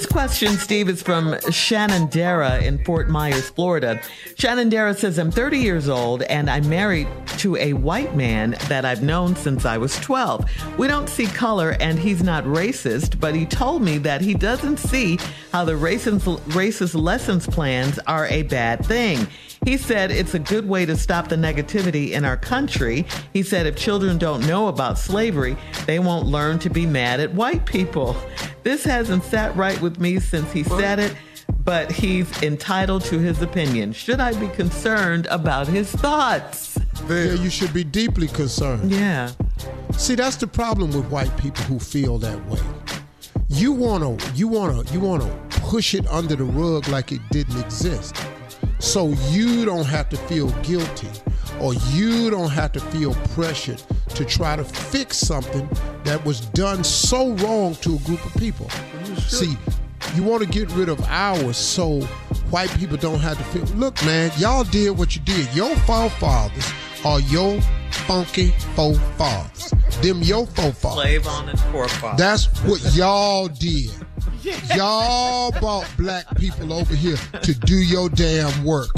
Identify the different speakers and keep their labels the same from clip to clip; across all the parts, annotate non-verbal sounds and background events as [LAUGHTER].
Speaker 1: This question, Steve, is from Shannon Dara in Fort Myers, Florida. Dara says, I'm 30 years old and I'm married to a white man that I've known since I was 12. We don't see color and he's not racist, but he told me that he doesn't see how the racist, racist lessons plans are a bad thing. He said it's a good way to stop the negativity in our country. He said if children don't know about slavery, they won't learn to be mad at white people. This hasn't sat right with me since he said it, but he's entitled to his opinion. Should I be concerned about his thoughts?
Speaker 2: Yeah, you should be deeply concerned.
Speaker 1: Yeah.
Speaker 2: See, that's the problem with white people who feel that way. You wanna, you wanna, you wanna push it under the rug like it didn't exist so you don't have to feel guilty or you don't have to feel pressured to try to fix something that was done so wrong to a group of people. See, you want to get rid of ours so white people don't have to feel. Look, man, y'all did what you did. Your forefathers are your funky forefathers. Them your forefathers.
Speaker 1: Slave on his forefathers.
Speaker 2: That's what [LAUGHS] y'all did. Y'all brought black people over here to do your damn work.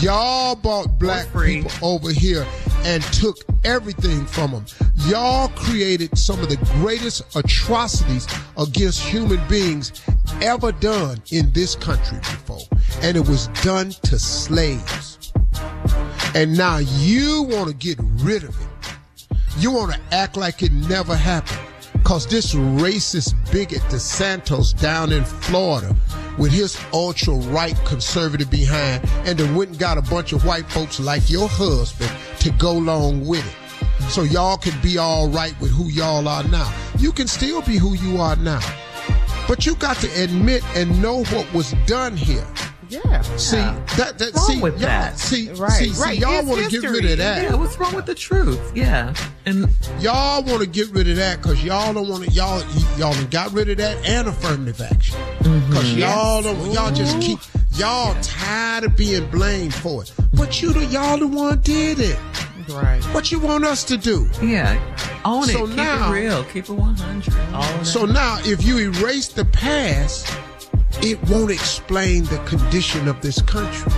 Speaker 2: Y'all brought black people over here and took everything from them. Y'all created some of the greatest atrocities against human beings ever done in this country before. And it was done to slaves. And now you want to get rid of it. You want to act like it never happened. Cause this racist bigot DeSantis down in Florida with his ultra right conservative behind and then went and got a bunch of white folks like your husband to go along with it. So y'all can be all right with who y'all are now. You can still be who you are now. But you got to admit and know what was done here.
Speaker 1: Yeah.
Speaker 2: See that that
Speaker 1: wrong
Speaker 2: see
Speaker 1: with
Speaker 2: y'all,
Speaker 1: that.
Speaker 2: See,
Speaker 1: right,
Speaker 2: see, see,
Speaker 1: right.
Speaker 2: y'all want to get
Speaker 1: history.
Speaker 2: rid of that.
Speaker 1: Yeah, what's wrong with the truth? Yeah, and
Speaker 2: y'all want to get rid of that because y'all don't want to. Y'all y'all got rid of that and affirmative action mm-hmm. because y'all don't. Y'all just keep. Y'all tired of being blamed for it, but you the y'all the one did it.
Speaker 1: Right.
Speaker 2: What you want us to do?
Speaker 1: yeah, own it.
Speaker 2: So
Speaker 1: keep
Speaker 2: now-
Speaker 1: it real. Keep it one hundred.
Speaker 2: So now, if you erase the past, it won't explain the condition of this country.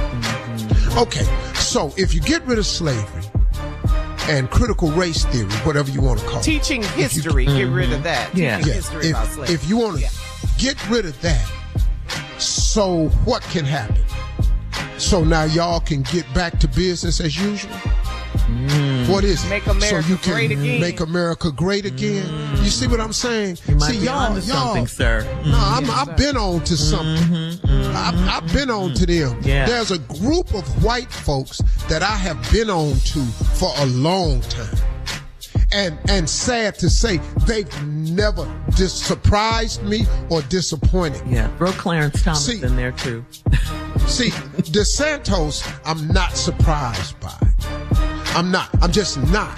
Speaker 2: Okay, so if you get rid of slavery and critical race theory, whatever you want to call it,
Speaker 3: Teaching history, get rid of mm-hmm. that.
Speaker 1: Yeah.
Speaker 3: Teaching
Speaker 2: yeah,
Speaker 3: history about
Speaker 2: if,
Speaker 3: slavery.
Speaker 2: if you want to
Speaker 3: Yeah.
Speaker 2: get rid of that, so what can happen? So now y'all can get back to business as usual. Mm. What is it?
Speaker 3: Make America
Speaker 2: so you can
Speaker 3: great again.
Speaker 2: Make America great again. Mm. You see what I'm saying?
Speaker 1: You might
Speaker 2: see,
Speaker 1: be
Speaker 2: y'all,
Speaker 1: onto
Speaker 2: y'all,
Speaker 1: something, sir.
Speaker 2: No, I'm, I've been on to something.
Speaker 1: Mm-hmm,
Speaker 2: I've, I've, been on to them.
Speaker 1: Yeah.
Speaker 2: There's a group of white folks that I have been on to for a long time. And and sad to say, they've never dis- surprised me or disappointed.
Speaker 1: Yeah, throw Clarence Thomas
Speaker 2: See-
Speaker 1: in there too.
Speaker 2: See, [LAUGHS] DeSantos, I'm not surprised by. I'm not. I'm just not.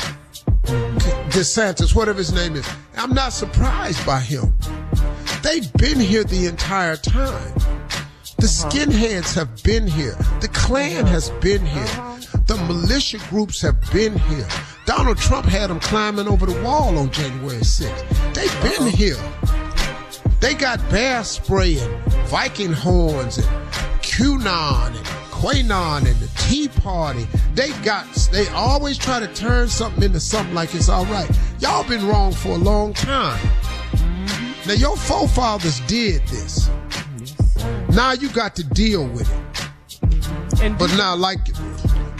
Speaker 2: DeSantis, whatever his name is, I'm not surprised by him. They've been here the entire time. The uh-huh. skinheads have been here. The Klan has been here. Uh-huh. The militia groups have been here. Donald Trump had them climbing over the wall on January 6th. They've been uh-huh. here. They got bear spray and Viking horns and QAnon and Quanon and the Tea Party. They got, they always try to turn something into something like it's all right. Y'all been wrong for a long time. Now your forefathers did this. Now you got to deal with it.
Speaker 3: And
Speaker 2: But now, like,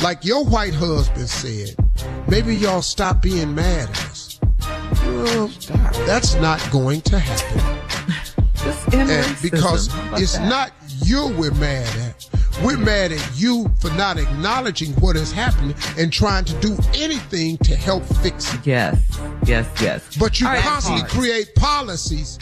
Speaker 2: like your white husband said, maybe y'all stop being mad at us. Well, that's not going to happen. [LAUGHS]
Speaker 1: Just end racism.
Speaker 2: because it's
Speaker 1: that?
Speaker 2: not you we're mad at. We're mad at you for not acknowledging what is happening and trying to do anything to help fix it.
Speaker 1: Yes, yes, yes.
Speaker 2: But you
Speaker 1: All right,
Speaker 2: constantly
Speaker 1: parts.
Speaker 2: create policies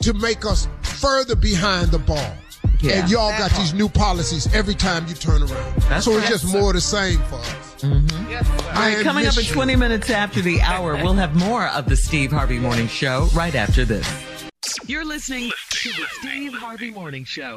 Speaker 2: to make us further behind the ball.
Speaker 1: Yeah.
Speaker 2: And y'all got these new policies every time you turn around.
Speaker 1: That's
Speaker 2: so it's
Speaker 1: right.
Speaker 2: just more of the same for us. Mm-hmm.
Speaker 1: All right, coming up at 20 minutes after the hour, we'll have more of the Steve Harvey Morning Show right after this. You're listening to the Steve Harvey Morning Show.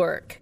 Speaker 4: work.